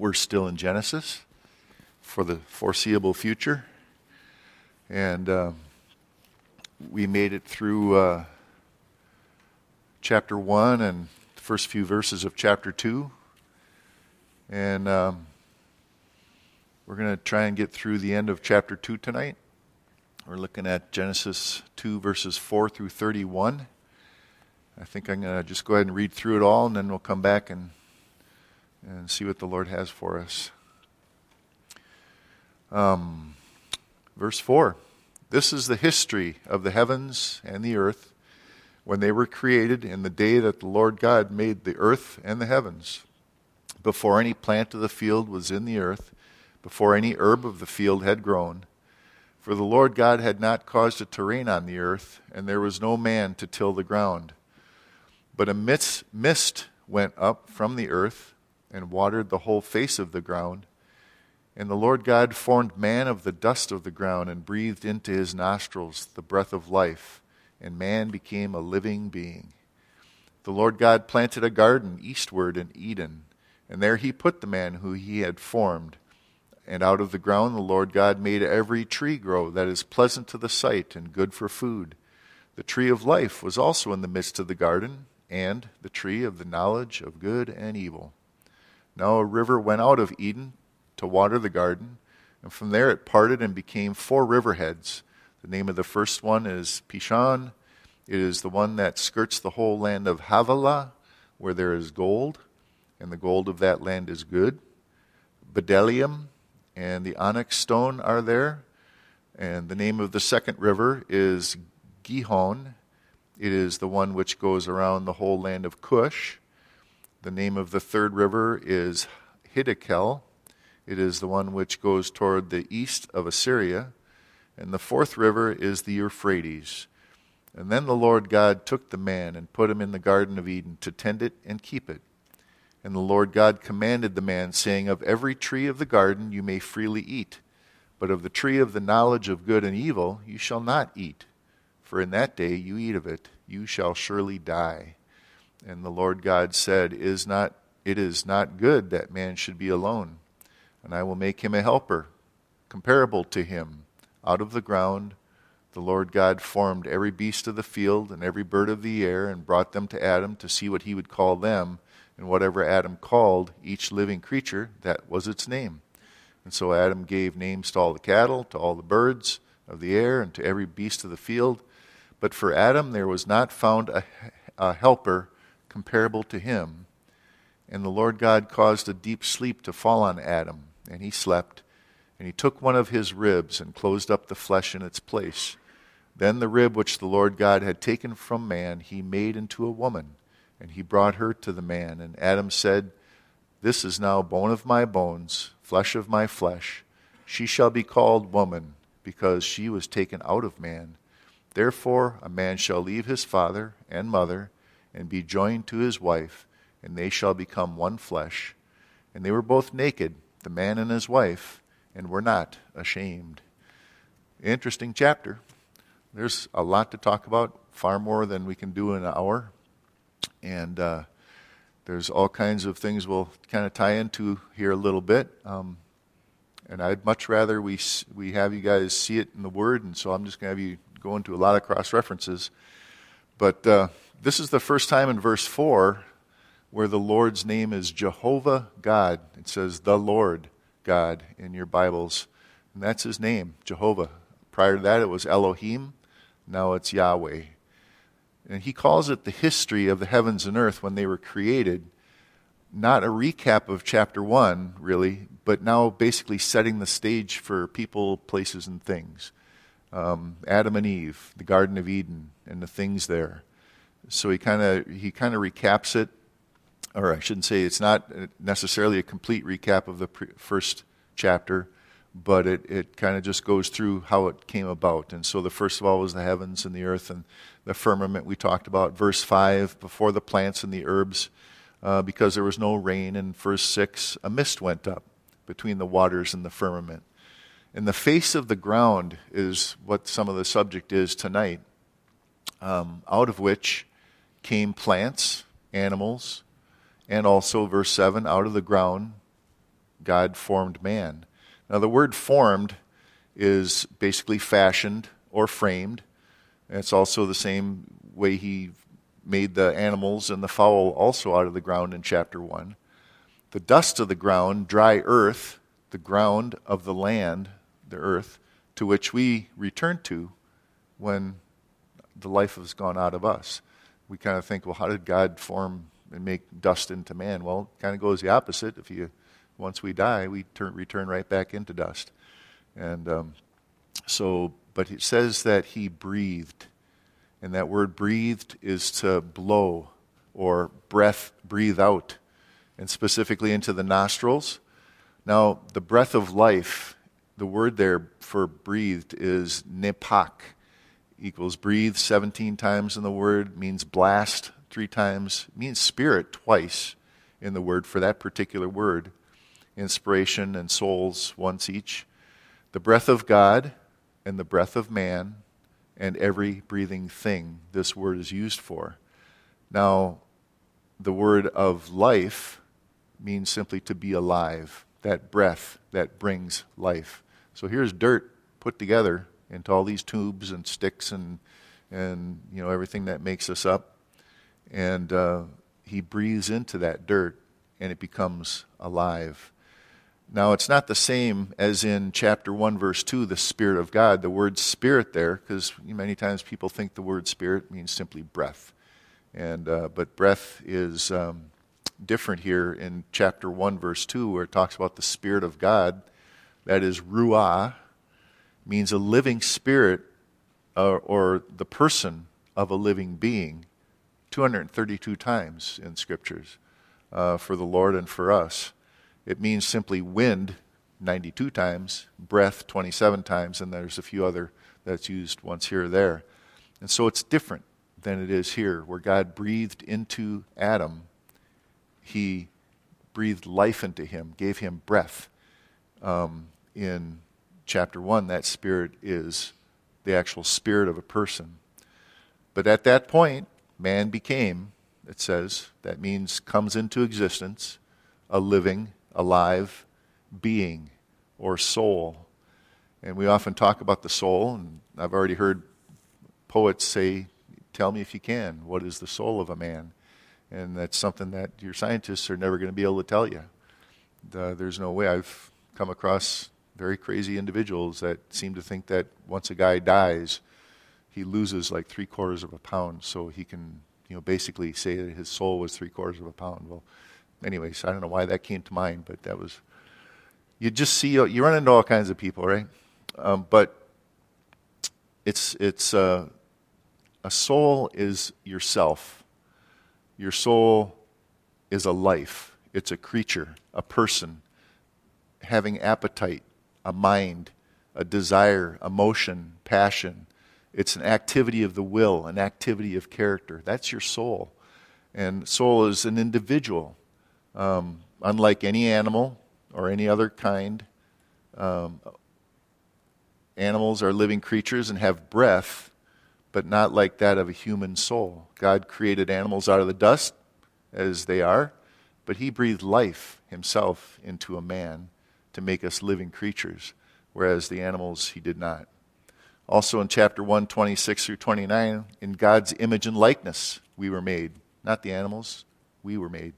We're still in Genesis for the foreseeable future. And uh, we made it through uh, chapter 1 and the first few verses of chapter 2. And um, we're going to try and get through the end of chapter 2 tonight. We're looking at Genesis 2, verses 4 through 31. I think I'm going to just go ahead and read through it all, and then we'll come back and and see what the Lord has for us. Um, verse 4 This is the history of the heavens and the earth when they were created in the day that the Lord God made the earth and the heavens. Before any plant of the field was in the earth, before any herb of the field had grown. For the Lord God had not caused it to rain on the earth, and there was no man to till the ground. But a mist, mist went up from the earth and watered the whole face of the ground. And the Lord God formed man of the dust of the ground and breathed into his nostrils the breath of life, and man became a living being. The Lord God planted a garden eastward in Eden, and there he put the man who he had formed. And out of the ground the Lord God made every tree grow that is pleasant to the sight and good for food. The tree of life was also in the midst of the garden, and the tree of the knowledge of good and evil. Now a river went out of Eden to water the garden, and from there it parted and became four riverheads. The name of the first one is Pishon. It is the one that skirts the whole land of Havilah, where there is gold, and the gold of that land is good. Bdellium and the onyx stone are there. And the name of the second river is Gihon. It is the one which goes around the whole land of Cush. The name of the third river is Hiddekel. It is the one which goes toward the east of Assyria. And the fourth river is the Euphrates. And then the Lord God took the man and put him in the Garden of Eden to tend it and keep it. And the Lord God commanded the man, saying, Of every tree of the garden you may freely eat, but of the tree of the knowledge of good and evil you shall not eat. For in that day you eat of it, you shall surely die. And the Lord God said, is not, It is not good that man should be alone, and I will make him a helper, comparable to him. Out of the ground the Lord God formed every beast of the field and every bird of the air, and brought them to Adam to see what he would call them. And whatever Adam called each living creature, that was its name. And so Adam gave names to all the cattle, to all the birds of the air, and to every beast of the field. But for Adam there was not found a, a helper comparable to him. And the Lord God caused a deep sleep to fall on Adam, and he slept. And he took one of his ribs and closed up the flesh in its place. Then the rib which the Lord God had taken from man, he made into a woman, and he brought her to the man. And Adam said, This is now bone of my bones, flesh of my flesh. She shall be called woman, because she was taken out of man. Therefore, a man shall leave his father and mother and be joined to his wife, and they shall become one flesh. And they were both naked, the man and his wife, and were not ashamed. Interesting chapter. There's a lot to talk about, far more than we can do in an hour. And uh, there's all kinds of things we'll kind of tie into here a little bit. Um, and I'd much rather we, we have you guys see it in the Word, and so I'm just going to have you go into a lot of cross references. But uh, this is the first time in verse 4 where the Lord's name is Jehovah God. It says the Lord God in your Bibles. And that's his name, Jehovah. Prior to that, it was Elohim. Now it's Yahweh. And he calls it the history of the heavens and earth when they were created. Not a recap of chapter 1, really, but now basically setting the stage for people, places, and things. Um, Adam and Eve, the Garden of Eden, and the things there. So he kind of he kind of recaps it, or I shouldn't say it's not necessarily a complete recap of the pre- first chapter, but it, it kind of just goes through how it came about. And so the first of all was the heavens and the earth and the firmament we talked about. Verse 5, before the plants and the herbs, uh, because there was no rain. And verse 6, a mist went up between the waters and the firmament. And the face of the ground is what some of the subject is tonight, um, out of which came plants, animals, and also, verse 7, out of the ground God formed man. Now, the word formed is basically fashioned or framed. And it's also the same way he made the animals and the fowl also out of the ground in chapter 1. The dust of the ground, dry earth, the ground of the land, the earth, to which we return to when the life has gone out of us. We kind of think, well, how did God form and make dust into man? Well, it kind of goes the opposite. If you, once we die, we turn, return right back into dust. And um, so, but it says that he breathed. And that word breathed is to blow or breath, breathe out, and specifically into the nostrils. Now, the breath of life, the word there for breathed is nepak, equals breathe 17 times in the word, means blast three times, means spirit twice in the word for that particular word. Inspiration and souls once each. The breath of God and the breath of man and every breathing thing this word is used for. Now, the word of life means simply to be alive, that breath that brings life. So here's dirt put together into all these tubes and sticks and, and you know, everything that makes us up. And uh, he breathes into that dirt and it becomes alive. Now, it's not the same as in chapter 1, verse 2, the Spirit of God. The word spirit there, because many times people think the word spirit means simply breath. And, uh, but breath is um, different here in chapter 1, verse 2, where it talks about the Spirit of God. That is ruah, means a living spirit uh, or the person of a living being 232 times in scriptures uh, for the Lord and for us. It means simply wind 92 times, breath 27 times, and there's a few other that's used once here or there. And so it's different than it is here, where God breathed into Adam. He breathed life into him, gave him breath. Um, in chapter 1, that spirit is the actual spirit of a person. But at that point, man became, it says, that means comes into existence, a living, alive being or soul. And we often talk about the soul, and I've already heard poets say, Tell me if you can, what is the soul of a man? And that's something that your scientists are never going to be able to tell you. The, there's no way. I've come across very crazy individuals that seem to think that once a guy dies, he loses like three quarters of a pound, so he can, you know, basically say that his soul was three quarters of a pound. Well, anyways, I don't know why that came to mind, but that was. You just see you run into all kinds of people, right? Um, but it's it's uh, a soul is yourself. Your soul is a life. It's a creature, a person, having appetite, a mind, a desire, emotion, passion. It's an activity of the will, an activity of character. That's your soul. And soul is an individual. Um, unlike any animal or any other kind, um, animals are living creatures and have breath, but not like that of a human soul. God created animals out of the dust as they are, but He breathed life Himself into a man to make us living creatures, whereas the animals He did not. Also in chapter 1, 26 through 29, in God's image and likeness we were made. Not the animals, we were made.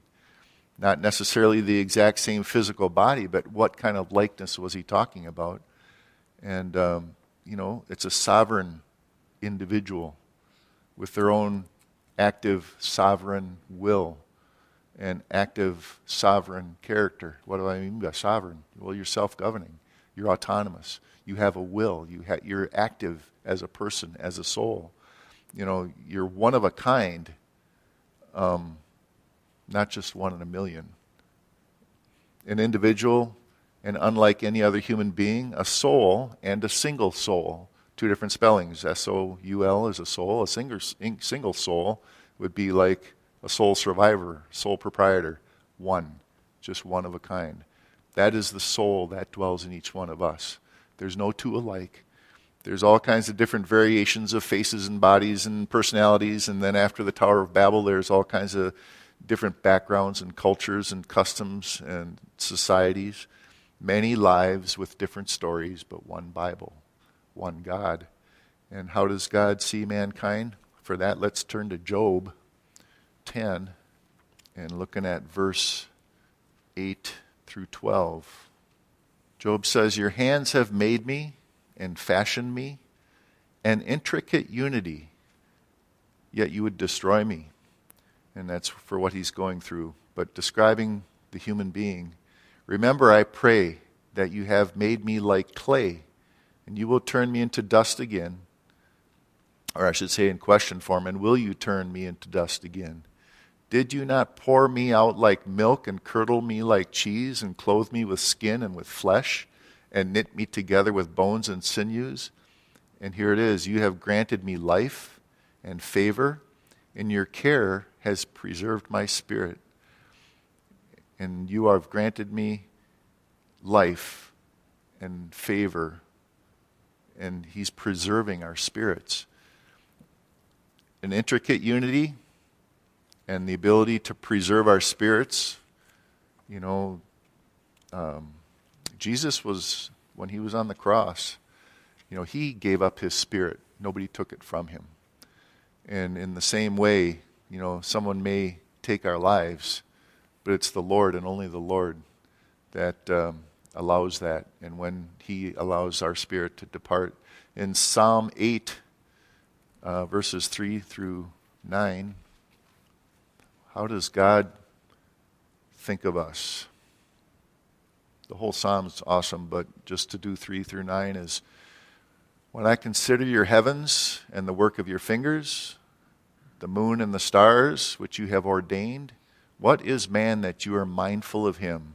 Not necessarily the exact same physical body, but what kind of likeness was he talking about? And, um, you know, it's a sovereign individual with their own active sovereign will and active sovereign character. What do I mean by sovereign? Well, you're self governing, you're autonomous, you have a will, you ha- you're active as a person, as a soul. You know, you're one of a kind. Um, not just one in a million. An individual, and unlike any other human being, a soul and a single soul. Two different spellings. S O U L is a soul. A single, single soul would be like a sole survivor, sole proprietor. One, just one of a kind. That is the soul that dwells in each one of us. There's no two alike. There's all kinds of different variations of faces and bodies and personalities, and then after the Tower of Babel, there's all kinds of different backgrounds and cultures and customs and societies. Many lives with different stories, but one Bible, one God. And how does God see mankind? For that, let's turn to Job 10 and looking at verse 8 through 12. Job says, Your hands have made me and fashioned me, an intricate unity, yet you would destroy me. And that's for what he's going through. But describing the human being, remember, I pray that you have made me like clay, and you will turn me into dust again. Or I should say in question form, and will you turn me into dust again? Did you not pour me out like milk and curdle me like cheese and clothe me with skin and with flesh and knit me together with bones and sinews? And here it is you have granted me life and favor, and your care has preserved my spirit. And you have granted me life and favor, and He's preserving our spirits. An intricate unity and the ability to preserve our spirits. You know, um, Jesus was, when he was on the cross, you know, he gave up his spirit. Nobody took it from him. And in the same way, you know, someone may take our lives, but it's the Lord and only the Lord that um, allows that. And when he allows our spirit to depart. In Psalm 8, uh, verses 3 through 9, how does God think of us? The whole psalm's is awesome, but just to do 3 through 9 is when I consider your heavens and the work of your fingers, the moon and the stars which you have ordained, what is man that you are mindful of him,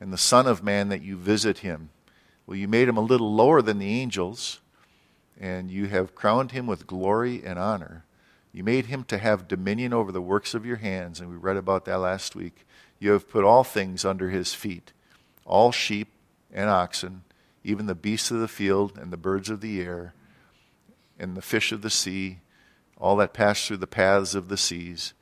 and the Son of Man that you visit him? Well, you made him a little lower than the angels, and you have crowned him with glory and honor. You made him to have dominion over the works of your hands, and we read about that last week. You have put all things under his feet all sheep and oxen, even the beasts of the field and the birds of the air, and the fish of the sea, all that pass through the paths of the seas.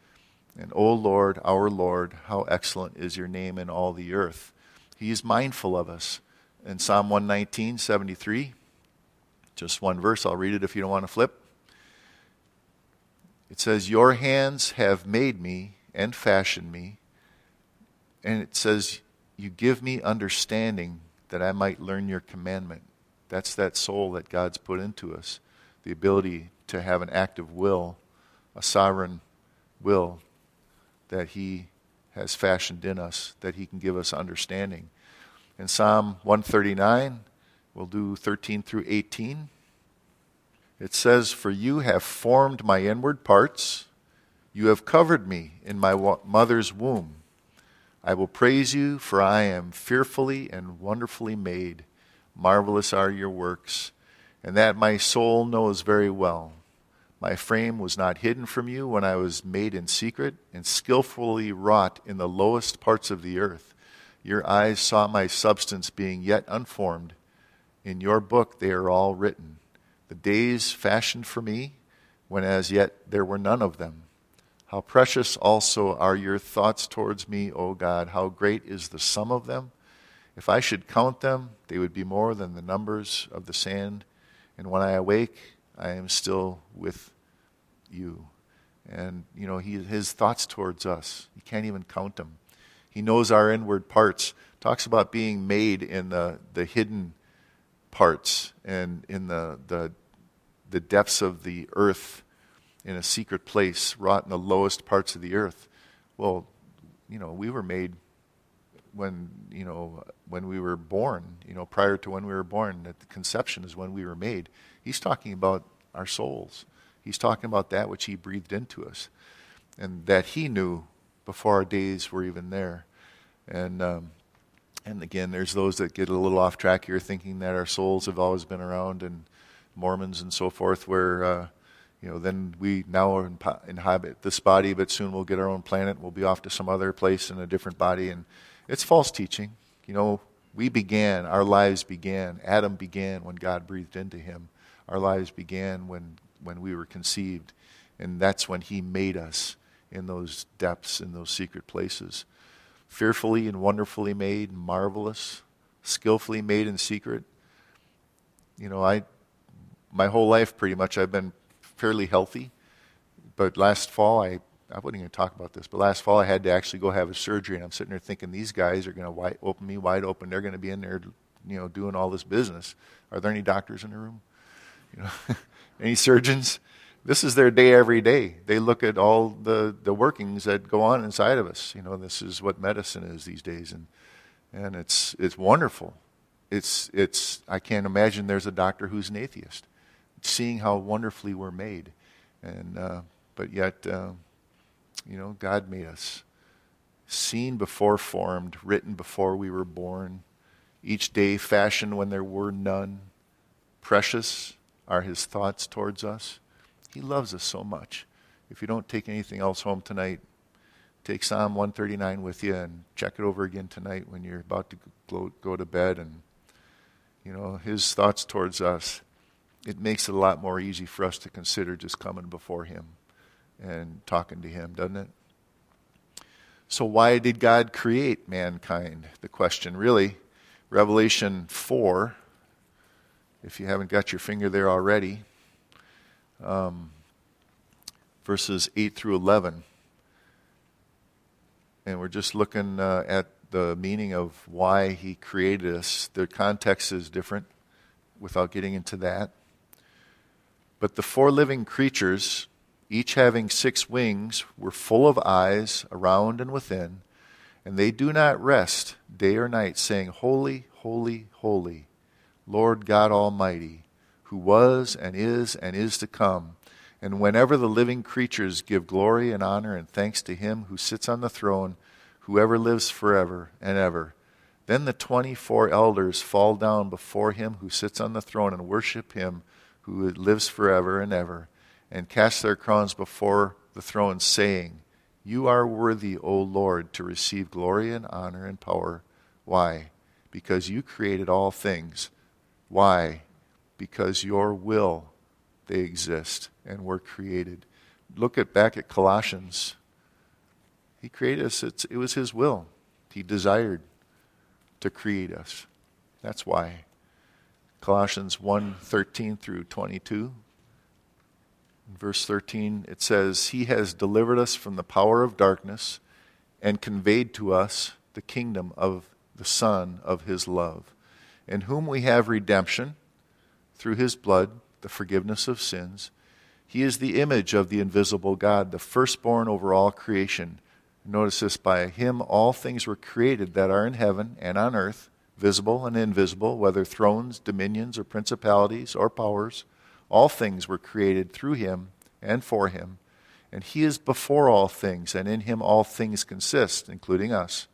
And, O Lord, our Lord, how excellent is your name in all the earth. He is mindful of us. In Psalm 119, 73, just one verse, I'll read it if you don't want to flip. It says, Your hands have made me and fashioned me. And it says, You give me understanding that I might learn your commandment. That's that soul that God's put into us the ability to have an active will, a sovereign will that He has fashioned in us, that He can give us understanding. In Psalm 139, we'll do 13 through 18. It says, For you have formed my inward parts, you have covered me in my mother's womb. I will praise you, for I am fearfully and wonderfully made. Marvelous are your works, and that my soul knows very well. My frame was not hidden from you when I was made in secret and skillfully wrought in the lowest parts of the earth. Your eyes saw my substance being yet unformed. In your book they are all written the days fashioned for me, when as yet there were none of them. How precious also are your thoughts towards me, O God. How great is the sum of them. If I should count them, they would be more than the numbers of the sand. And when I awake, I am still with you. And, you know, he, his thoughts towards us, you can't even count them. He knows our inward parts. Talks about being made in the, the hidden parts and in the, the, the depths of the earth in a secret place, wrought in the lowest parts of the earth. Well, you know, we were made when, you know, when we were born, you know, prior to when we were born, that the conception is when we were made. He's talking about our souls. He's talking about that which he breathed into us and that he knew before our days were even there. And um, and again, there's those that get a little off track here, thinking that our souls have always been around, and Mormons and so forth, where uh, you know then we now inhabit this body, but soon we'll get our own planet. We'll be off to some other place in a different body, and it's false teaching. You know, we began, our lives began. Adam began when God breathed into him. Our lives began when when we were conceived, and that's when He made us in those depths, in those secret places fearfully and wonderfully made, marvelous. skillfully made in secret. You know, I my whole life pretty much I've been fairly healthy, but last fall I I wouldn't even talk about this, but last fall I had to actually go have a surgery, and I'm sitting there thinking these guys are going to open me wide open. They're going to be in there, you know, doing all this business. Are there any doctors in the room? You know, any surgeons? This is their day every day. They look at all the, the workings that go on inside of us. You know, this is what medicine is these days, and and it's it's wonderful. It's it's I can't imagine there's a doctor who's an atheist, seeing how wonderfully we're made, and uh, but yet. Uh, you know, God made us. Seen before formed, written before we were born, each day fashioned when there were none. Precious are his thoughts towards us. He loves us so much. If you don't take anything else home tonight, take Psalm 139 with you and check it over again tonight when you're about to go, to bed. And, you know, his thoughts towards us, it makes it a lot more easy for us to consider just coming before him and talking to Him, doesn't it? So, why did God create mankind? The question really. Revelation 4, if you haven't got your finger there already, um, verses 8 through 11. And we're just looking uh, at the meaning of why He created us. The context is different without getting into that. But the four living creatures each having six wings, were full of eyes around and within, and they do not rest day or night, saying, Holy, holy, holy, Lord God Almighty, who was and is and is to come. And whenever the living creatures give glory and honor and thanks to him who sits on the throne, whoever lives forever and ever, then the twenty four elders fall down before him who sits on the throne and worship him who lives forever and ever and cast their crowns before the throne, saying, You are worthy, O Lord, to receive glory and honor and power. Why? Because you created all things. Why? Because your will they exist and were created. Look at back at Colossians. He created us. It's, it was his will. He desired to create us. That's why. Colossians 1 13 through 22. In verse 13, it says, He has delivered us from the power of darkness and conveyed to us the kingdom of the Son of His love, in whom we have redemption through His blood, the forgiveness of sins. He is the image of the invisible God, the firstborn over all creation. Notice this by Him all things were created that are in heaven and on earth, visible and invisible, whether thrones, dominions, or principalities, or powers all things were created through him and for him, and he is before all things, and in him all things consist, including us.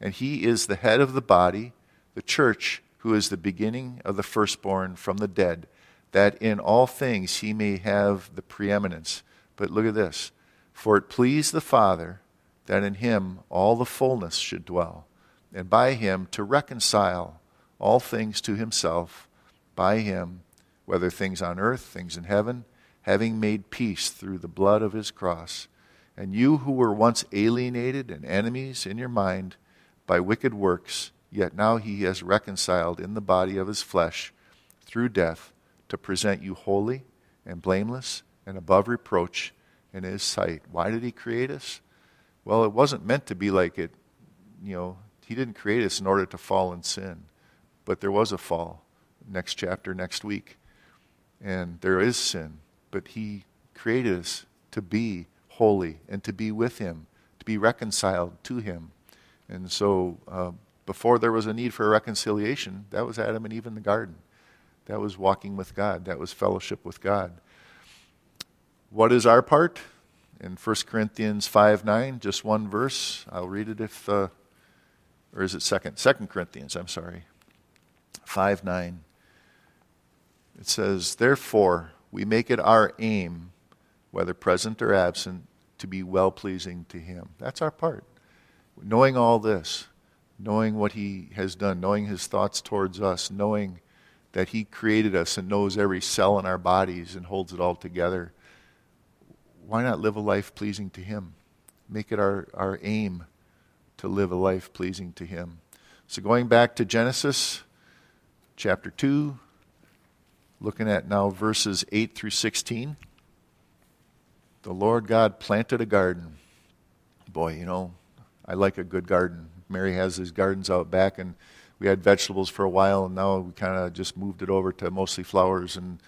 And he is the head of the body, the church, who is the beginning of the firstborn from the dead, that in all things he may have the preeminence. But look at this For it pleased the Father that in him all the fullness should dwell, and by him to reconcile all things to himself, by him whether things on earth, things in heaven, having made peace through the blood of his cross. And you who were once alienated and enemies in your mind by wicked works, yet now he has reconciled in the body of his flesh through death to present you holy and blameless and above reproach in his sight. Why did he create us? Well, it wasn't meant to be like it, you know, he didn't create us in order to fall in sin. But there was a fall. Next chapter, next week and there is sin, but He created us to be holy and to be with Him, to be reconciled to Him. And so, uh, before there was a need for a reconciliation, that was Adam and Eve in the garden. That was walking with God, that was fellowship with God. What is our part? In 1 Corinthians 5 9, just one verse. I'll read it if, uh, or is it 2nd? 2 Corinthians, I'm sorry. 5 9. It says, Therefore, we make it our aim, whether present or absent, to be well pleasing to Him. That's our part. Knowing all this, knowing what He has done, knowing His thoughts towards us, knowing that He created us and knows every cell in our bodies and holds it all together, why not live a life pleasing to Him? Make it our, our aim to live a life pleasing to Him. So, going back to Genesis chapter 2, looking at now verses 8 through 16. The Lord God planted a garden. Boy, you know, I like a good garden. Mary has these gardens out back, and we had vegetables for a while, and now we kind of just moved it over to mostly flowers and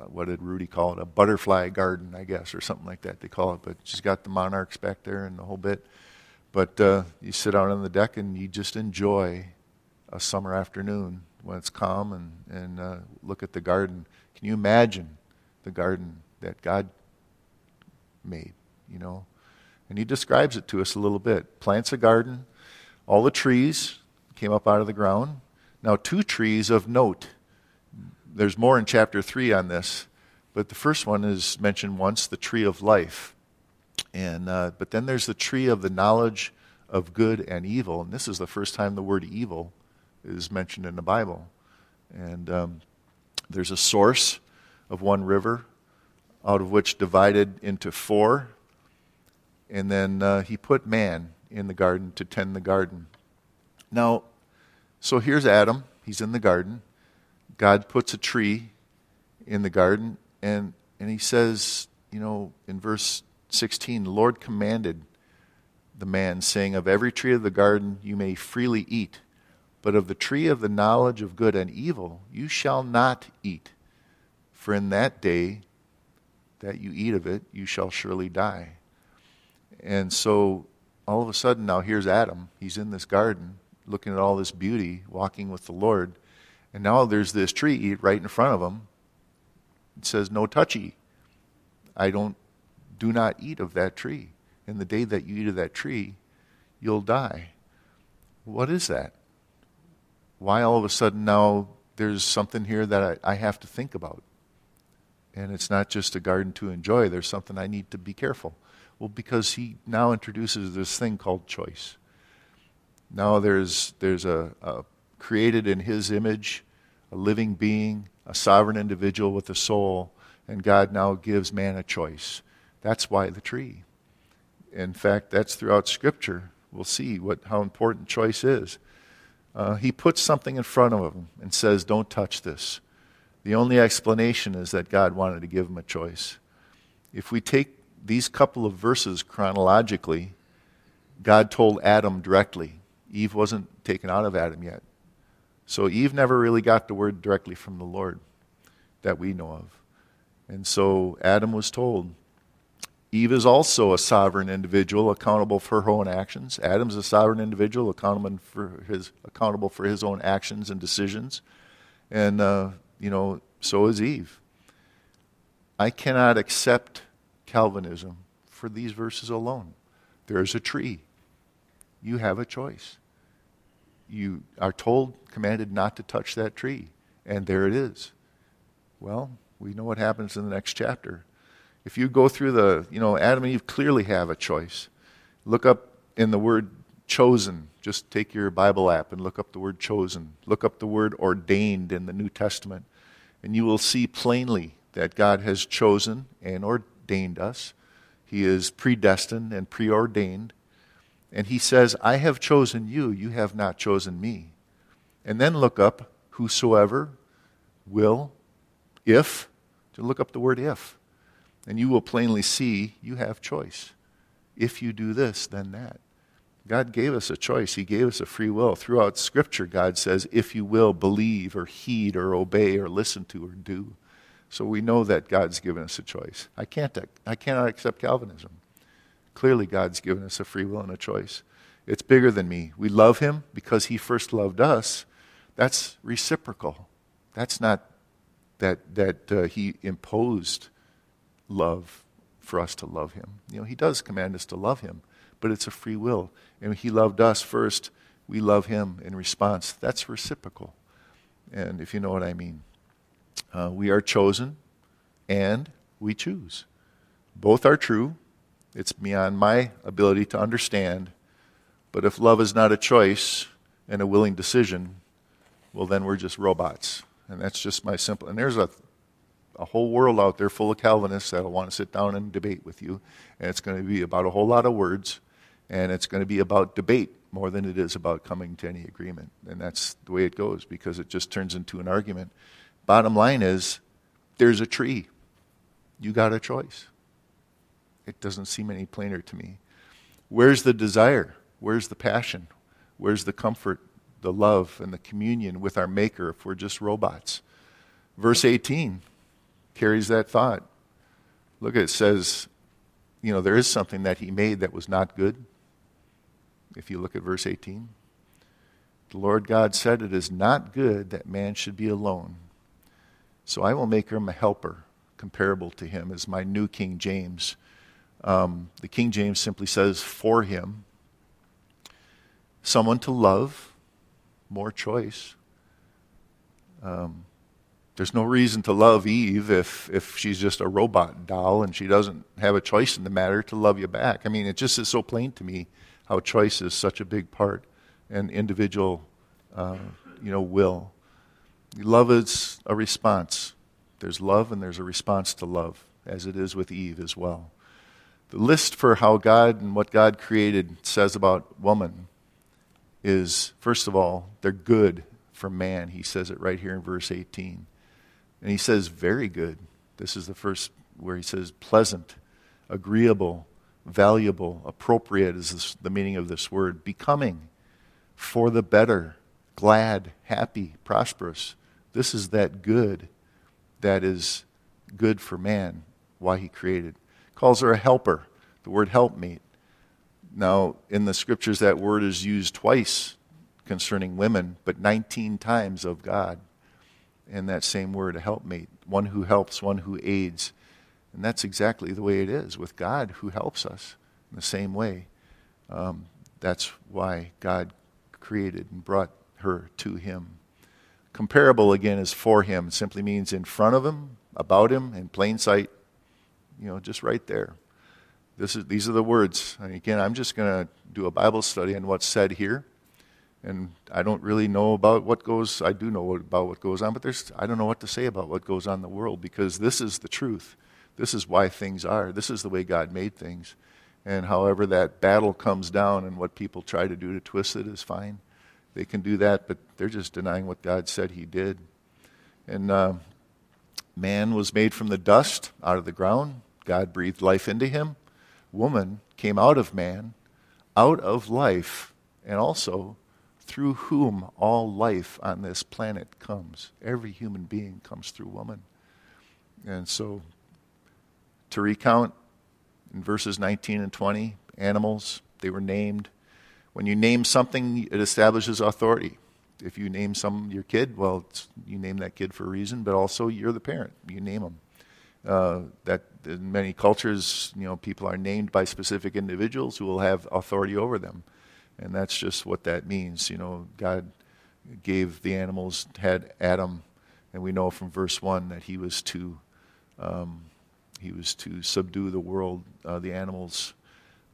uh, what did Rudy call it? A butterfly garden, I guess, or something like that they call it. But she's got the monarchs back there and the whole bit. But uh, you sit out on the deck and you just enjoy a summer afternoon when it's calm and, and uh, look at the garden. Can you imagine the garden that God made, you know? And he describes it to us a little bit. Plants a garden, all the trees came up out of the ground. Now, two trees of note. There's more in chapter 3 on this, but the first one is mentioned once the tree of life. And, uh, but then there's the tree of the knowledge of good and evil. And this is the first time the word evil is mentioned in the Bible. And um, there's a source of one river, out of which divided into four. And then uh, he put man in the garden to tend the garden. Now, so here's Adam. He's in the garden. God puts a tree in the garden, and, and he says, you know, in verse 16, the Lord commanded the man, saying, Of every tree of the garden you may freely eat but of the tree of the knowledge of good and evil you shall not eat. For in that day that you eat of it, you shall surely die. And so all of a sudden, now here's Adam. He's in this garden looking at all this beauty, walking with the Lord. And now there's this tree right in front of him. It says, No touchy. I don't, do not eat of that tree. And the day that you eat of that tree, you'll die. What is that? why all of a sudden now there's something here that I, I have to think about? And it's not just a garden to enjoy, there's something I need to be careful. Well, because he now introduces this thing called choice. Now there's, there's a, a created in his image, a living being, a sovereign individual with a soul, and God now gives man a choice. That's why the tree. In fact, that's throughout Scripture. We'll see what, how important choice is. Uh, he puts something in front of him and says, Don't touch this. The only explanation is that God wanted to give him a choice. If we take these couple of verses chronologically, God told Adam directly. Eve wasn't taken out of Adam yet. So Eve never really got the word directly from the Lord that we know of. And so Adam was told, Eve is also a sovereign individual accountable for her own actions. Adam's a sovereign individual accountable for his, accountable for his own actions and decisions. And, uh, you know, so is Eve. I cannot accept Calvinism for these verses alone. There's a tree. You have a choice. You are told, commanded not to touch that tree. And there it is. Well, we know what happens in the next chapter if you go through the, you know, Adam and Eve clearly have a choice. Look up in the word chosen. Just take your Bible app and look up the word chosen. Look up the word ordained in the New Testament. And you will see plainly that God has chosen and ordained us. He is predestined and preordained. And he says, I have chosen you, you have not chosen me. And then look up whosoever will, if, to look up the word if and you will plainly see you have choice. If you do this, then that. God gave us a choice. He gave us a free will. Throughout Scripture, God says, if you will, believe or heed or obey or listen to or do. So we know that God's given us a choice. I, can't, I cannot accept Calvinism. Clearly, God's given us a free will and a choice. It's bigger than me. We love Him because He first loved us. That's reciprocal. That's not that, that uh, He imposed love for us to love him. You know, he does command us to love him, but it's a free will. And he loved us first, we love him in response. That's reciprocal. And if you know what I mean, uh, we are chosen and we choose. Both are true. It's beyond my ability to understand. But if love is not a choice and a willing decision, well, then we're just robots. And that's just my simple. And there's a a whole world out there full of Calvinists that'll want to sit down and debate with you. And it's going to be about a whole lot of words, and it's going to be about debate. more than it is about coming to any agreement. And that's the way it goes because it just turns into an argument. Bottom line is there's a tree. You got a choice. It doesn't seem any plainer to me. Where's the desire? Where's the passion? Where's the comfort, the love, and the communion with our Maker if we're just robots? Verse 18 carries that thought. Look, it says, you know, there is something that he made that was not good. If you look at verse 18, the Lord God said, It is not good that man should be alone. So I will make him a helper comparable to him, as my new King James. Um, the King James simply says, For him. Someone to love, more choice. Um, there's no reason to love Eve if, if she's just a robot doll and she doesn't have a choice in the matter to love you back. I mean, it just is so plain to me how choice is such a big part and individual, uh, you know, will. Love is a response. There's love and there's a response to love, as it is with Eve as well. The list for how God and what God created says about woman is, first of all, they're good for man. He says it right here in verse 18. And he says, very good. This is the first where he says, pleasant, agreeable, valuable, appropriate is this, the meaning of this word, becoming, for the better, glad, happy, prosperous. This is that good that is good for man, why he created. Calls her a helper, the word helpmate. Now, in the scriptures, that word is used twice concerning women, but 19 times of God And that same word, a helpmate, one who helps, one who aids. And that's exactly the way it is with God who helps us in the same way. Um, that's why God created and brought her to him. Comparable, again, is for him. It simply means in front of him, about him, in plain sight, you know, just right there. This is, these are the words. And again, I'm just going to do a Bible study on what's said here and I don't really know about what goes. I do know about what goes on, but there's I don't know what to say about what goes on in the world because this is the truth. This is why things are. This is the way God made things, and however that battle comes down and what people try to do to twist it is fine. They can do that, but they're just denying what God said He did. And uh, man was made from the dust, out of the ground. God breathed life into him. Woman came out of man, out of life, and also through whom all life on this planet comes. Every human being comes through woman. And so, to recount in verses 19 and 20, animals, they were named. When you name something, it establishes authority. If you name some your kid, well, you name that kid for a reason, but also you're the parent. You name them. Uh, that in many cultures, you know, people are named by specific individuals who will have authority over them. And that's just what that means. You know, God gave the animals, had Adam, and we know from verse 1 that he was to, um, he was to subdue the world, uh, the animals,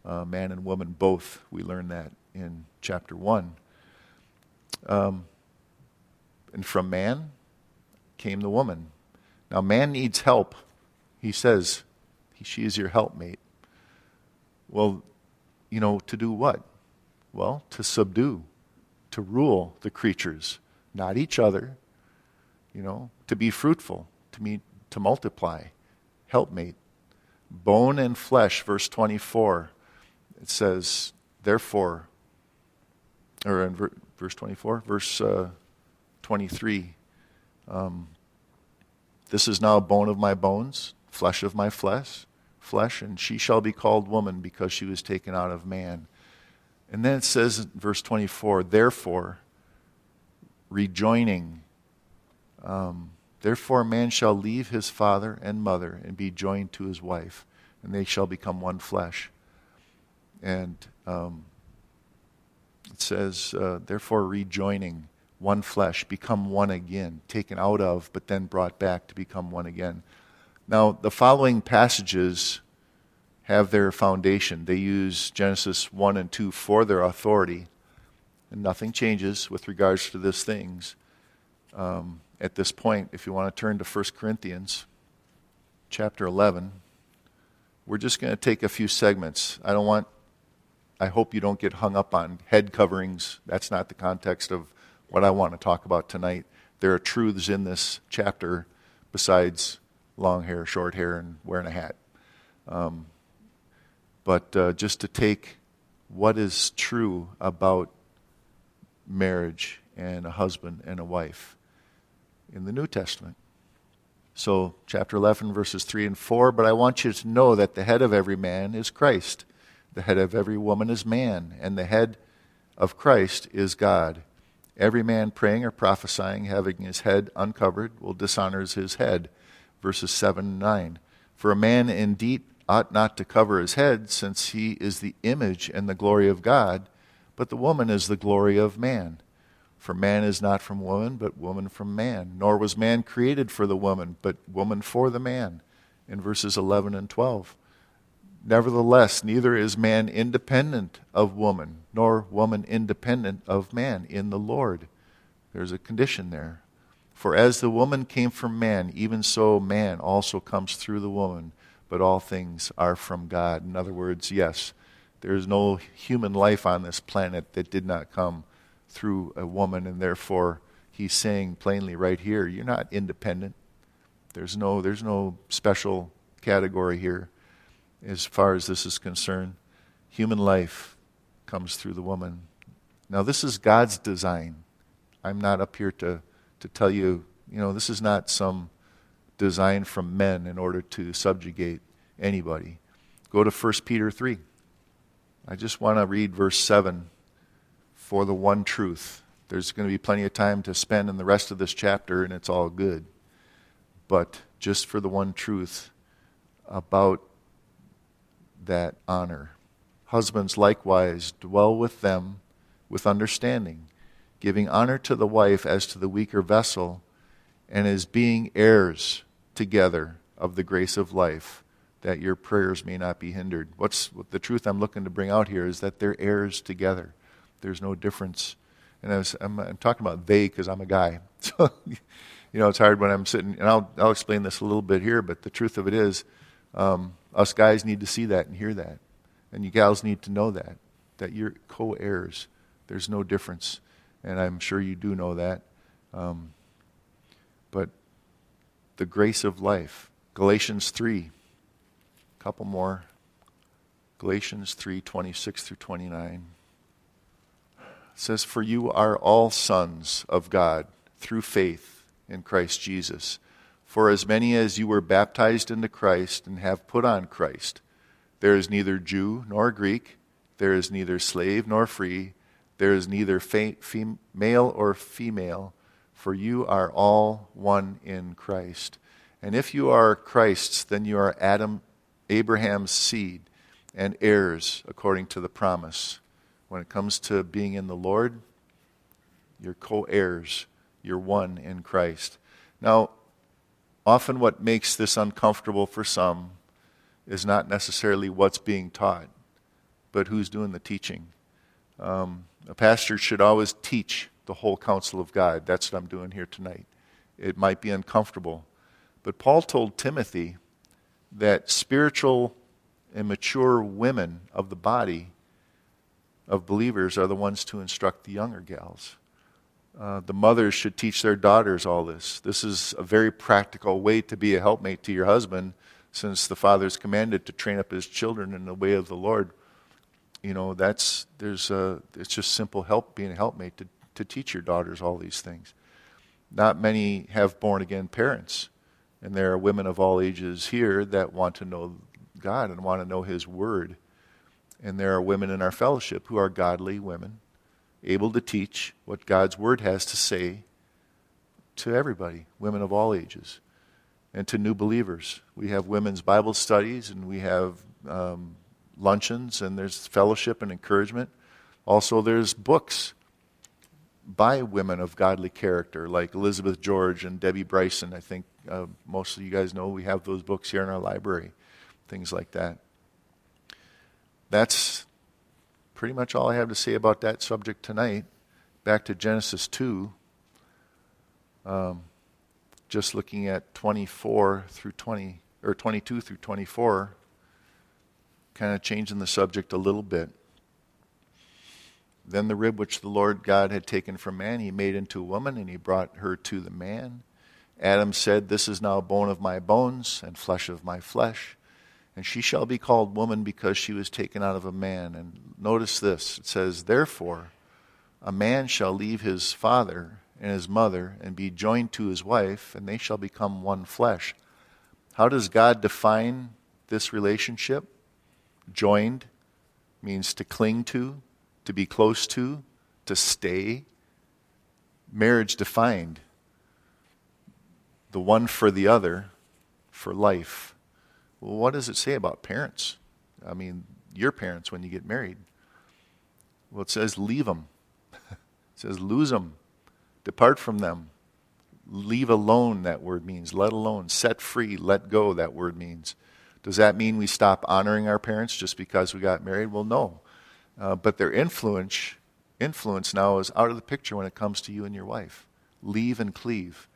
uh, man and woman both. We learn that in chapter 1. Um, and from man came the woman. Now, man needs help. He says, She is your helpmate. Well, you know, to do what? Well, to subdue, to rule the creatures, not each other, you know, to be fruitful, to, be, to multiply, helpmate. Bone and flesh, verse 24, it says, therefore, or in ver, verse 24, verse uh, 23, um, this is now bone of my bones, flesh of my flesh, flesh, and she shall be called woman because she was taken out of man. And then it says in verse 24, therefore, rejoining, um, therefore man shall leave his father and mother and be joined to his wife, and they shall become one flesh. And um, it says, uh, therefore, rejoining one flesh, become one again, taken out of, but then brought back to become one again. Now, the following passages have their foundation. They use Genesis 1 and 2 for their authority, and nothing changes with regards to these things. Um, at this point, if you want to turn to 1 Corinthians chapter 11, we're just going to take a few segments. I don't want I hope you don't get hung up on head coverings. That's not the context of what I want to talk about tonight. There are truths in this chapter besides long hair, short hair, and wearing a hat. Um, but uh, just to take what is true about marriage and a husband and a wife in the New Testament. So, chapter 11, verses 3 and 4. But I want you to know that the head of every man is Christ, the head of every woman is man, and the head of Christ is God. Every man praying or prophesying, having his head uncovered, will dishonor his head. Verses 7 and 9. For a man indeed ought not to cover his head, since he is the image and the glory of God, but the woman is the glory of man. For man is not from woman, but woman from man. Nor was man created for the woman, but woman for the man. In verses 11 and 12. Nevertheless, neither is man independent of woman, nor woman independent of man in the Lord. There's a condition there. For as the woman came from man, even so man also comes through the woman, but all things are from God. In other words, yes, there is no human life on this planet that did not come through a woman, and therefore he's saying plainly right here, you're not independent. There's no, there's no special category here as far as this is concerned. Human life comes through the woman. Now, this is God's design. I'm not up here to, to tell you, you know, this is not some design from men in order to subjugate anybody. Go to 1 Peter 3. I just want to read verse 7 for the one truth. There's going to be plenty of time to spend in the rest of this chapter, and it's all good. But just for the one truth about that honor. Husbands likewise dwell with them with understanding, giving honor to the wife as to the weaker vessel, and as being heirs together of the grace of life, that your prayers may not be hindered. What's what the truth I'm looking to bring out here is that they're heirs together. There's no difference. And I am I'm talking about they because I'm a guy. So, you know, it's hard when I'm sitting, and I'll, I'll explain this a little bit here, but the truth of it is, um, us guys need to see that and hear that. And you gals need to know that, that you're co heirs. There's no difference. And I'm sure you do know that. Um, but the grace of life. Galatians 3. A couple more. Galatians 3 26 through 29 says, For you are all sons of God through faith in Christ Jesus. For as many as you were baptized into Christ and have put on Christ, there is neither Jew nor Greek, there is neither slave nor free, there is neither fa- fem- male or female, for you are all one in Christ. And if you are Christ's, then you are Adam, Abraham's seed, and heirs according to the promise. When it comes to being in the Lord, you're co heirs, you're one in Christ. Now, Often, what makes this uncomfortable for some is not necessarily what's being taught, but who's doing the teaching. Um, a pastor should always teach the whole counsel of God. That's what I'm doing here tonight. It might be uncomfortable. But Paul told Timothy that spiritual and mature women of the body of believers are the ones to instruct the younger gals. Uh, the mothers should teach their daughters all this. This is a very practical way to be a helpmate to your husband, since the father is commanded to train up his children in the way of the Lord. You know, that's there's a, it's just simple help being a helpmate to, to teach your daughters all these things. Not many have born again parents, and there are women of all ages here that want to know God and want to know His Word. And there are women in our fellowship who are godly women able to teach what God's Word has to say to everybody, women of all ages, and to new believers. We have women's Bible studies, and we have um, luncheons, and there's fellowship and encouragement. Also, there's books by women of godly character, like Elizabeth George and Debbie Bryson. I think uh, most of you guys know we have those books here in our library, things like that. That's pretty much all I have to say about that subject tonight. Back to Genesis 2. Um, just looking at 24 through 20, or 22 through 24, kind of changing the subject a little bit. Then the rib which the Lord God had taken from man, he made into a woman, and he brought her to the man. Adam said, This is now bone of my bones and flesh of my flesh. And she shall be called woman because she was taken out of a man. And notice this it says, Therefore, a man shall leave his father and his mother and be joined to his wife, and they shall become one flesh. How does God define this relationship? Joined means to cling to, to be close to, to stay. Marriage defined the one for the other for life. Well, what does it say about parents? I mean, your parents when you get married. Well, it says leave them. it says lose them. Depart from them. Leave alone, that word means. Let alone. Set free. Let go, that word means. Does that mean we stop honoring our parents just because we got married? Well, no. Uh, but their influence, influence now is out of the picture when it comes to you and your wife. Leave and cleave.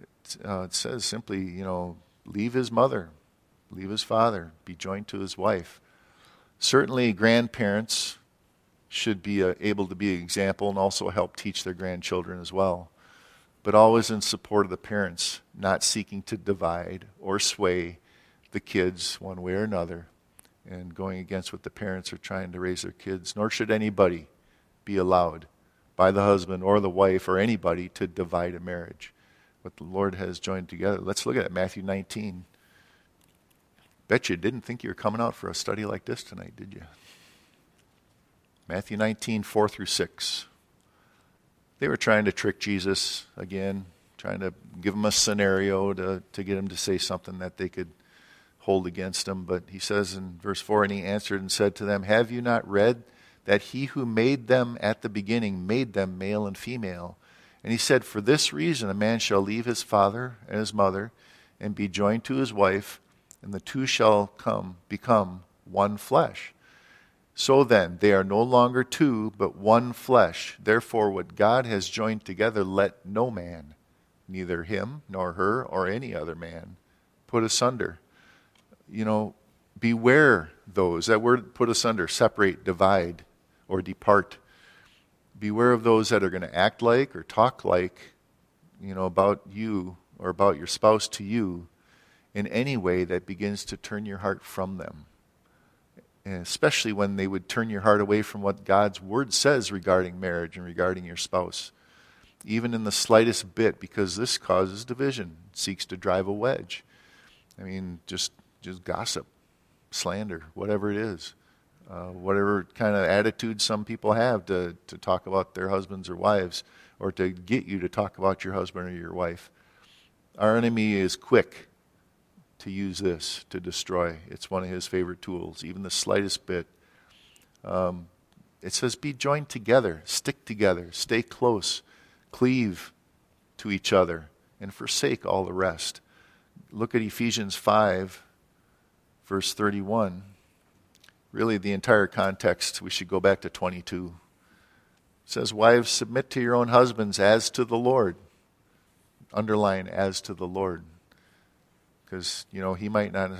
It, uh, it says simply, you know, leave his mother, leave his father, be joined to his wife. Certainly, grandparents should be uh, able to be an example and also help teach their grandchildren as well. But always in support of the parents, not seeking to divide or sway the kids one way or another and going against what the parents are trying to raise their kids. Nor should anybody be allowed by the husband or the wife or anybody to divide a marriage. What the Lord has joined together. Let's look at it, Matthew 19. Bet you didn't think you were coming out for a study like this tonight, did you? Matthew 19, 4 through 6. They were trying to trick Jesus again, trying to give him a scenario to, to get him to say something that they could hold against him. But he says in verse 4 And he answered and said to them, Have you not read that he who made them at the beginning made them male and female? And he said, For this reason a man shall leave his father and his mother and be joined to his wife and the two shall come become one flesh. So then, they are no longer two, but one flesh. Therefore, what God has joined together, let no man, neither him nor her or any other man, put asunder. You know, beware those. That word put asunder, separate, divide, or depart. Beware of those that are going to act like or talk like, you know, about you or about your spouse to you in any way that begins to turn your heart from them. And especially when they would turn your heart away from what God's word says regarding marriage and regarding your spouse. Even in the slightest bit, because this causes division, seeks to drive a wedge. I mean, just just gossip, slander, whatever it is. Uh, whatever kind of attitude some people have to, to talk about their husbands or wives, or to get you to talk about your husband or your wife. Our enemy is quick to use this to destroy. It's one of his favorite tools, even the slightest bit. Um, it says, be joined together, stick together, stay close, cleave to each other, and forsake all the rest. Look at Ephesians 5, verse 31. Really, the entire context, we should go back to 22. It says, Wives, submit to your own husbands as to the Lord. Underline, as to the Lord because you know he might not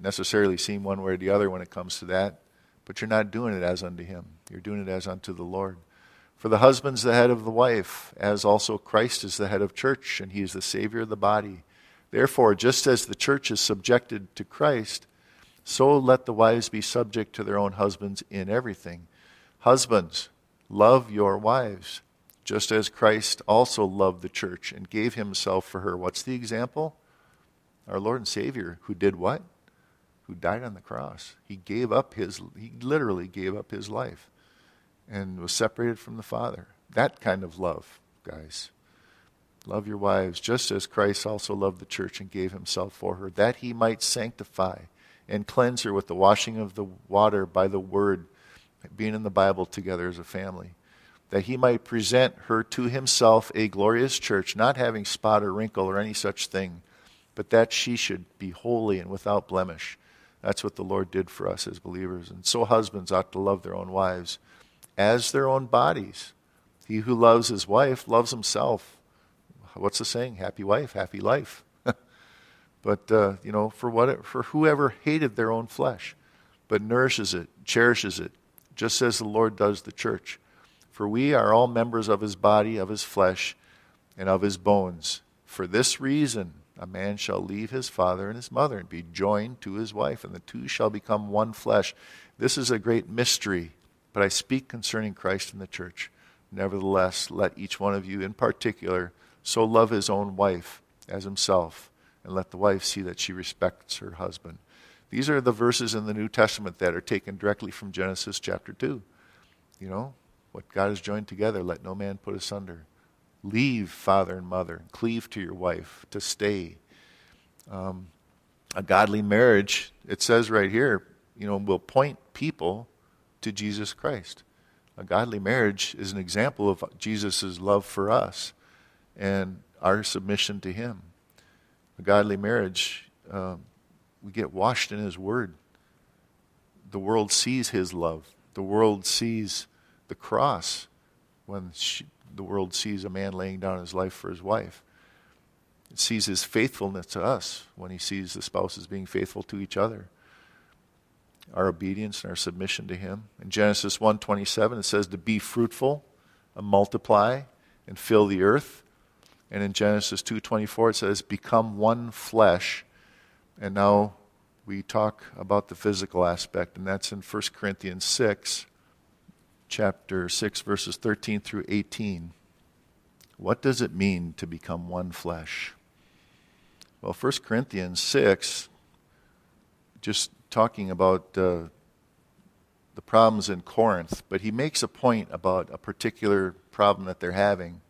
necessarily seem one way or the other when it comes to that but you're not doing it as unto him. You're doing it as unto the lord. For the husband's the head of the wife as also christ is the head of church and he is the savior of the body. Therefore just as the church is subjected to christ so let the wives be subject to their own husbands in everything. Husbands love your wives just as christ also loved the church and gave himself for her. What's the example our Lord and Savior, who did what? Who died on the cross. He gave up his, he literally gave up his life and was separated from the Father. That kind of love, guys. Love your wives just as Christ also loved the church and gave himself for her, that he might sanctify and cleanse her with the washing of the water by the word, being in the Bible together as a family, that he might present her to himself a glorious church, not having spot or wrinkle or any such thing but that she should be holy and without blemish. That's what the Lord did for us as believers. And so husbands ought to love their own wives as their own bodies. He who loves his wife loves himself. What's the saying? Happy wife, happy life. but uh, you know, for what for whoever hated their own flesh, but nourishes it, cherishes it, just as the Lord does the church. For we are all members of his body, of his flesh, and of his bones. For this reason, a man shall leave his father and his mother and be joined to his wife, and the two shall become one flesh. This is a great mystery, but I speak concerning Christ and the church. Nevertheless, let each one of you in particular so love his own wife as himself, and let the wife see that she respects her husband. These are the verses in the New Testament that are taken directly from Genesis chapter 2. You know, what God has joined together, let no man put asunder. Leave father and mother, cleave to your wife, to stay. Um, a godly marriage, it says right here, you know, will point people to Jesus Christ. A godly marriage is an example of Jesus' love for us and our submission to Him. A godly marriage um, we get washed in His Word. The world sees His love. The world sees the cross when she, the world sees a man laying down his life for his wife. It sees His faithfulness to us when He sees the spouses being faithful to each other. Our obedience and our submission to Him. In Genesis 1:27, it says to be fruitful, and multiply, and fill the earth. And in Genesis 2:24 it says become one flesh and now we talk about the physical aspect, and that's in 1 Corinthians 6, chapter 6, verses 13 through 18. What does it mean to become one flesh? Well, 1 Corinthians 6, just talking about uh, the problems in Corinth, but he makes a point about a particular problem that they're having.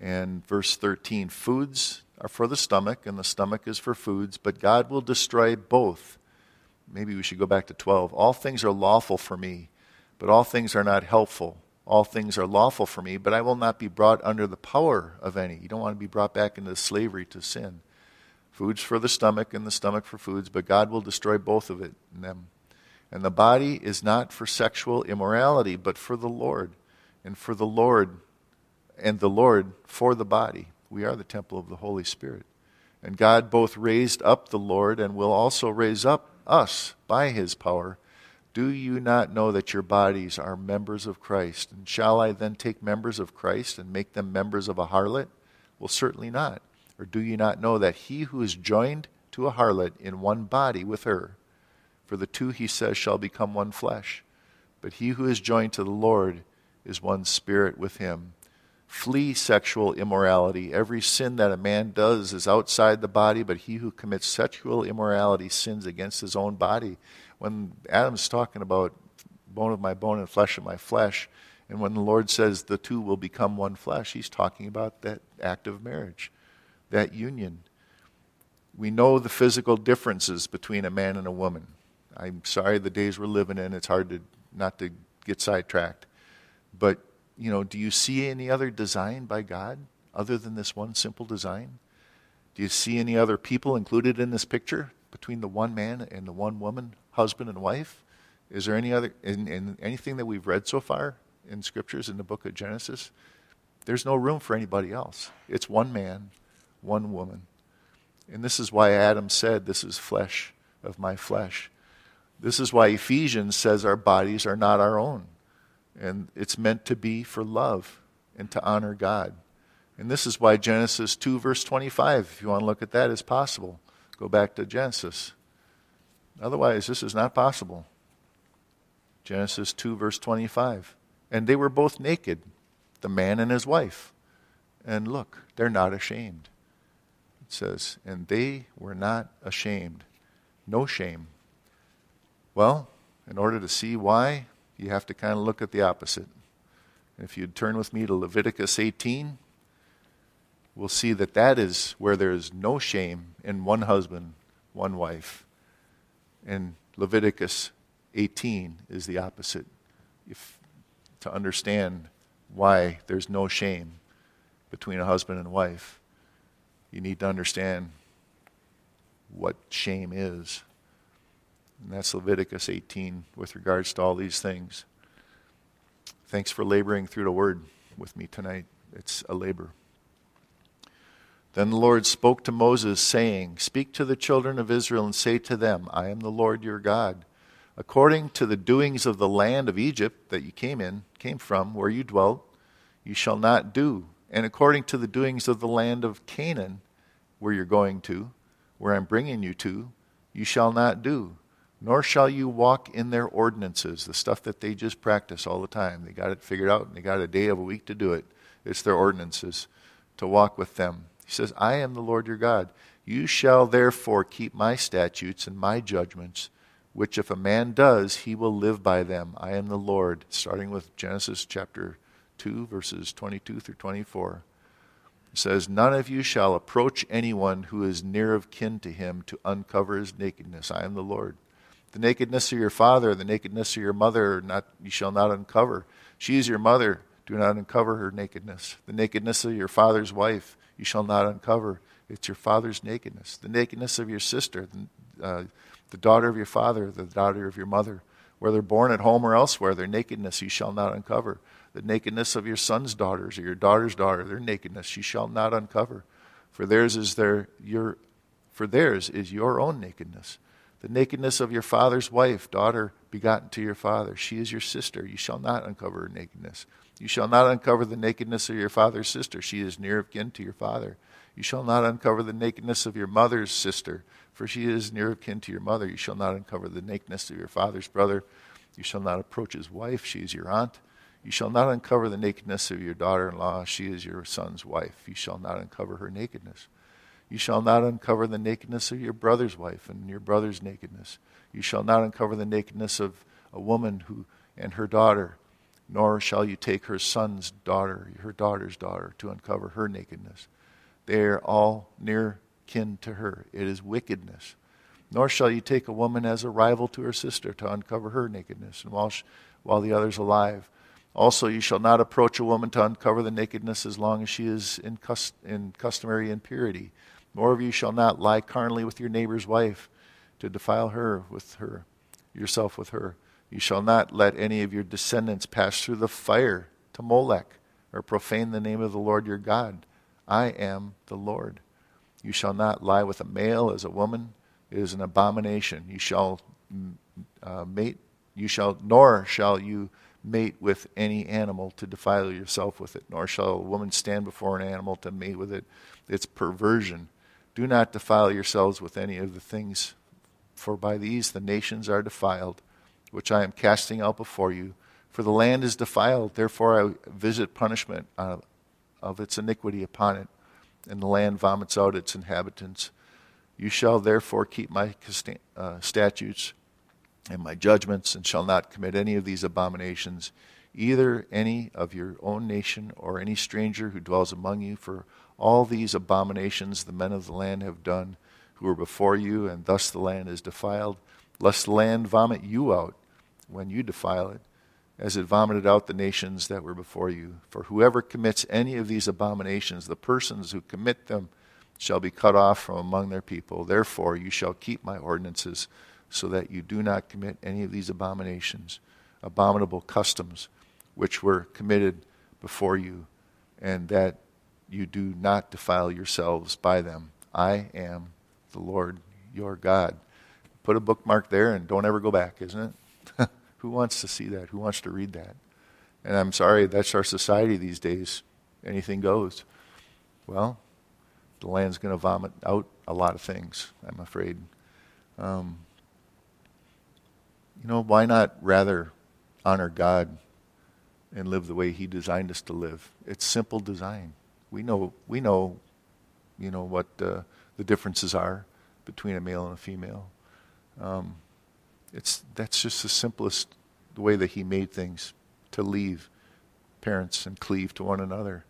And verse 13 foods are for the stomach, and the stomach is for foods, but God will destroy both. Maybe we should go back to 12. All things are lawful for me, but all things are not helpful. All things are lawful for me, but I will not be brought under the power of any. You don't want to be brought back into slavery to sin. Foods for the stomach, and the stomach for foods, but God will destroy both of it in them. And the body is not for sexual immorality, but for the Lord, and for the Lord, and the Lord for the body. We are the temple of the Holy Spirit. And God both raised up the Lord and will also raise up us by his power. Do you not know that your bodies are members of Christ? And shall I then take members of Christ and make them members of a harlot? Well, certainly not. Or do you not know that he who is joined to a harlot in one body with her, for the two, he says, shall become one flesh. But he who is joined to the Lord is one spirit with him. Flee sexual immorality. Every sin that a man does is outside the body, but he who commits sexual immorality sins against his own body. When Adam's talking about bone of my bone and flesh of my flesh, and when the Lord says the two will become one flesh, he's talking about that act of marriage, that union. We know the physical differences between a man and a woman. I'm sorry the days we're living in, it's hard to not to get sidetracked. But you know, do you see any other design by God other than this one simple design? Do you see any other people included in this picture between the one man and the one woman, husband and wife? Is there any other, in, in anything that we've read so far in scriptures in the book of Genesis? There's no room for anybody else. It's one man, one woman. And this is why Adam said, This is flesh of my flesh. This is why Ephesians says our bodies are not our own. And it's meant to be for love and to honor God. And this is why Genesis 2, verse 25, if you want to look at that, is possible. Go back to Genesis. Otherwise, this is not possible. Genesis 2, verse 25. And they were both naked, the man and his wife. And look, they're not ashamed. It says, and they were not ashamed. No shame. Well, in order to see why, you have to kind of look at the opposite. If you'd turn with me to Leviticus 18, we'll see that that is where there is no shame in one husband, one wife. And Leviticus 18 is the opposite. If, to understand why there's no shame between a husband and wife, you need to understand what shame is. And that's Leviticus 18 with regards to all these things. Thanks for laboring through the word with me tonight. It's a labor. Then the Lord spoke to Moses, saying, Speak to the children of Israel and say to them, I am the Lord your God. according to the doings of the land of Egypt that you came in, came from, where you dwelt, you shall not do. And according to the doings of the land of Canaan, where you're going to, where I'm bringing you to, you shall not do. Nor shall you walk in their ordinances, the stuff that they just practice all the time. They got it figured out and they got a day of a week to do it. It's their ordinances to walk with them. He says, I am the Lord your God. You shall therefore keep my statutes and my judgments, which if a man does, he will live by them. I am the Lord. Starting with Genesis chapter 2, verses 22 through 24. It says, None of you shall approach anyone who is near of kin to him to uncover his nakedness. I am the Lord. The nakedness of your father, the nakedness of your mother, not, you shall not uncover. She is your mother. Do not uncover her nakedness. The nakedness of your father's wife, you shall not uncover. It's your father's nakedness. The nakedness of your sister, uh, the daughter of your father, the daughter of your mother, whether born at home or elsewhere, their nakedness you shall not uncover. The nakedness of your son's daughters or your daughter's daughter, their nakedness you shall not uncover. For theirs is their your for theirs is your own nakedness. The nakedness of your father's wife, daughter begotten to your father, she is your sister. You shall not uncover her nakedness. You shall not uncover the nakedness of your father's sister. She is near of kin to your father. You shall not uncover the nakedness of your mother's sister, for she is near of kin to your mother. You shall not uncover the nakedness of your father's brother. You shall not approach his wife. She is your aunt. You shall not uncover the nakedness of your daughter in law. She is your son's wife. You shall not uncover her nakedness. You shall not uncover the nakedness of your brother's wife and your brother's nakedness. You shall not uncover the nakedness of a woman who and her daughter, nor shall you take her son's daughter, her daughter's daughter, to uncover her nakedness. They are all near kin to her. It is wickedness. Nor shall you take a woman as a rival to her sister to uncover her nakedness, and while, she, while the other's alive. Also, you shall not approach a woman to uncover the nakedness as long as she is in, cust- in customary impurity. More of you shall not lie carnally with your neighbor's wife to defile her with her, yourself with her. You shall not let any of your descendants pass through the fire to Molech or profane the name of the Lord your God. I am the Lord. You shall not lie with a male as a woman. It is an abomination. You shall mm, uh, mate. You shall nor shall you mate with any animal to defile yourself with it. Nor shall a woman stand before an animal to mate with it. It's perversion. Do not defile yourselves with any of the things, for by these the nations are defiled, which I am casting out before you. For the land is defiled, therefore I visit punishment uh, of its iniquity upon it, and the land vomits out its inhabitants. You shall therefore keep my uh, statutes and my judgments, and shall not commit any of these abominations, either any of your own nation or any stranger who dwells among you. For all these abominations the men of the land have done, who were before you, and thus the land is defiled, lest the land vomit you out when you defile it as it vomited out the nations that were before you. For whoever commits any of these abominations, the persons who commit them shall be cut off from among their people. Therefore, you shall keep my ordinances, so that you do not commit any of these abominations, abominable customs, which were committed before you, and that you do not defile yourselves by them. I am the Lord your God. Put a bookmark there and don't ever go back, isn't it? Who wants to see that? Who wants to read that? And I'm sorry, that's our society these days. Anything goes. Well, the land's going to vomit out a lot of things, I'm afraid. Um, you know, why not rather honor God and live the way He designed us to live? It's simple design. We know, we know, you know what uh, the differences are between a male and a female. Um, it's, that's just the simplest way that he made things to leave parents and cleave to one another.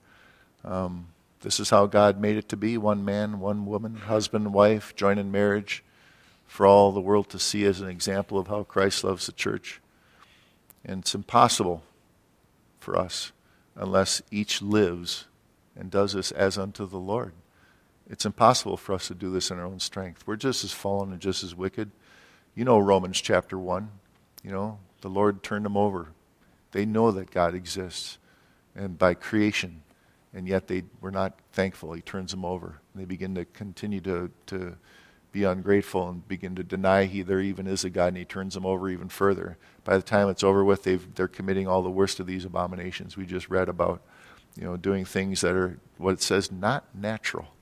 Um, this is how God made it to be one man, one woman, husband, wife, joined in marriage for all the world to see as an example of how Christ loves the church. And it's impossible for us unless each lives and does this as unto the Lord. It's impossible for us to do this in our own strength. We're just as fallen and just as wicked. You know Romans chapter 1. You know, the Lord turned them over. They know that God exists and by creation, and yet they were not thankful. He turns them over. They begin to continue to, to be ungrateful and begin to deny he there even is a God, and he turns them over even further. By the time it's over with, they've, they're committing all the worst of these abominations we just read about. You know, doing things that are what it says not natural.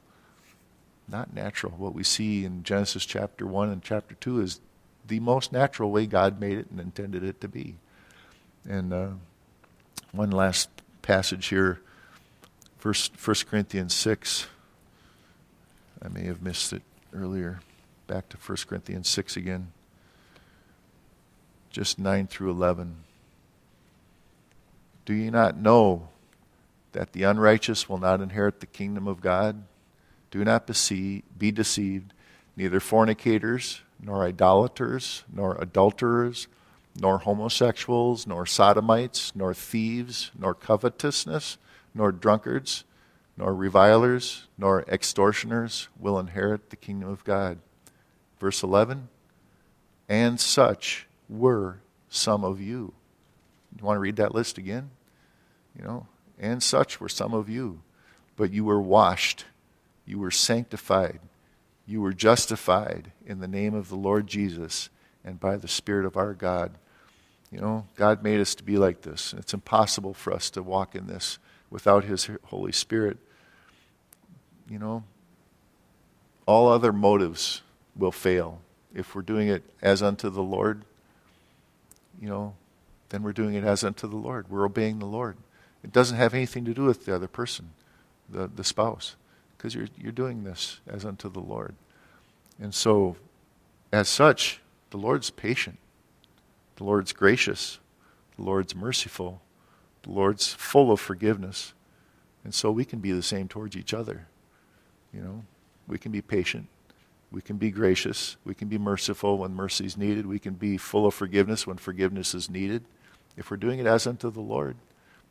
Not natural. What we see in Genesis chapter 1 and chapter 2 is the most natural way God made it and intended it to be. And uh, one last passage here, First, 1 Corinthians 6. I may have missed it earlier. Back to 1 Corinthians 6 again. Just 9 through 11. Do you not know that the unrighteous will not inherit the kingdom of God? Do not be deceived. Neither fornicators, nor idolaters, nor adulterers, nor homosexuals, nor sodomites, nor thieves, nor covetousness, nor drunkards, nor revilers, nor extortioners will inherit the kingdom of God. Verse 11 And such were some of you. You want to read that list again? You know, and such were some of you. But you were washed, you were sanctified, you were justified in the name of the Lord Jesus and by the Spirit of our God. You know, God made us to be like this. It's impossible for us to walk in this without His Holy Spirit. You know, all other motives will fail. If we're doing it as unto the Lord, you know, then we're doing it as unto the Lord. We're obeying the Lord. It doesn't have anything to do with the other person, the, the spouse, because you're, you're doing this as unto the Lord. And so, as such, the Lord's patient, the Lord's gracious, the Lord's merciful, the Lord's full of forgiveness. And so we can be the same towards each other. You know, we can be patient. We can be gracious. We can be merciful when mercy is needed. We can be full of forgiveness when forgiveness is needed. If we're doing it as unto the Lord,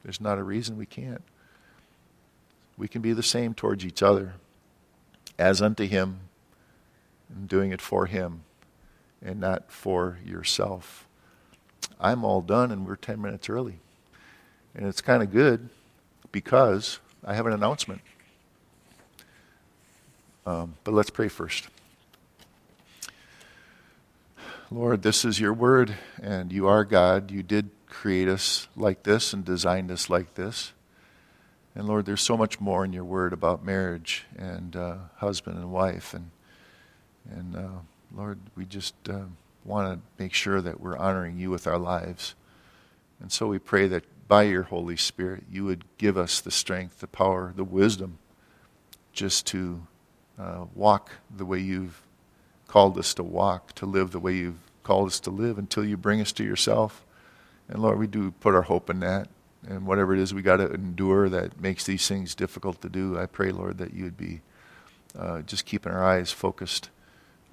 there's not a reason we can't. We can be the same towards each other as unto Him and doing it for Him and not for yourself. I'm all done and we're 10 minutes early. And it's kind of good because I have an announcement. Um, but let's pray first. Lord, this is your word, and you are God. You did create us like this and designed us like this. And Lord, there's so much more in your word about marriage and uh, husband and wife. And, and uh, Lord, we just uh, want to make sure that we're honoring you with our lives. And so we pray that by your Holy Spirit, you would give us the strength, the power, the wisdom just to uh, walk the way you've called us to walk, to live the way you've called us to live until you bring us to yourself. And Lord, we do put our hope in that. And whatever it is we got to endure that makes these things difficult to do, I pray, Lord, that you would be uh, just keeping our eyes focused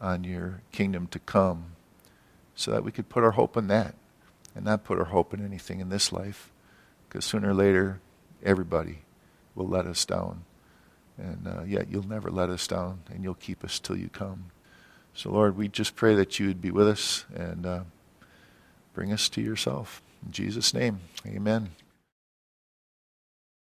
on your kingdom to come so that we could put our hope in that and not put our hope in anything in this life. Because sooner or later, everybody will let us down. And uh, yet you'll never let us down, and you'll keep us till you come. So, Lord, we just pray that you would be with us and uh, bring us to yourself. In Jesus' name, amen.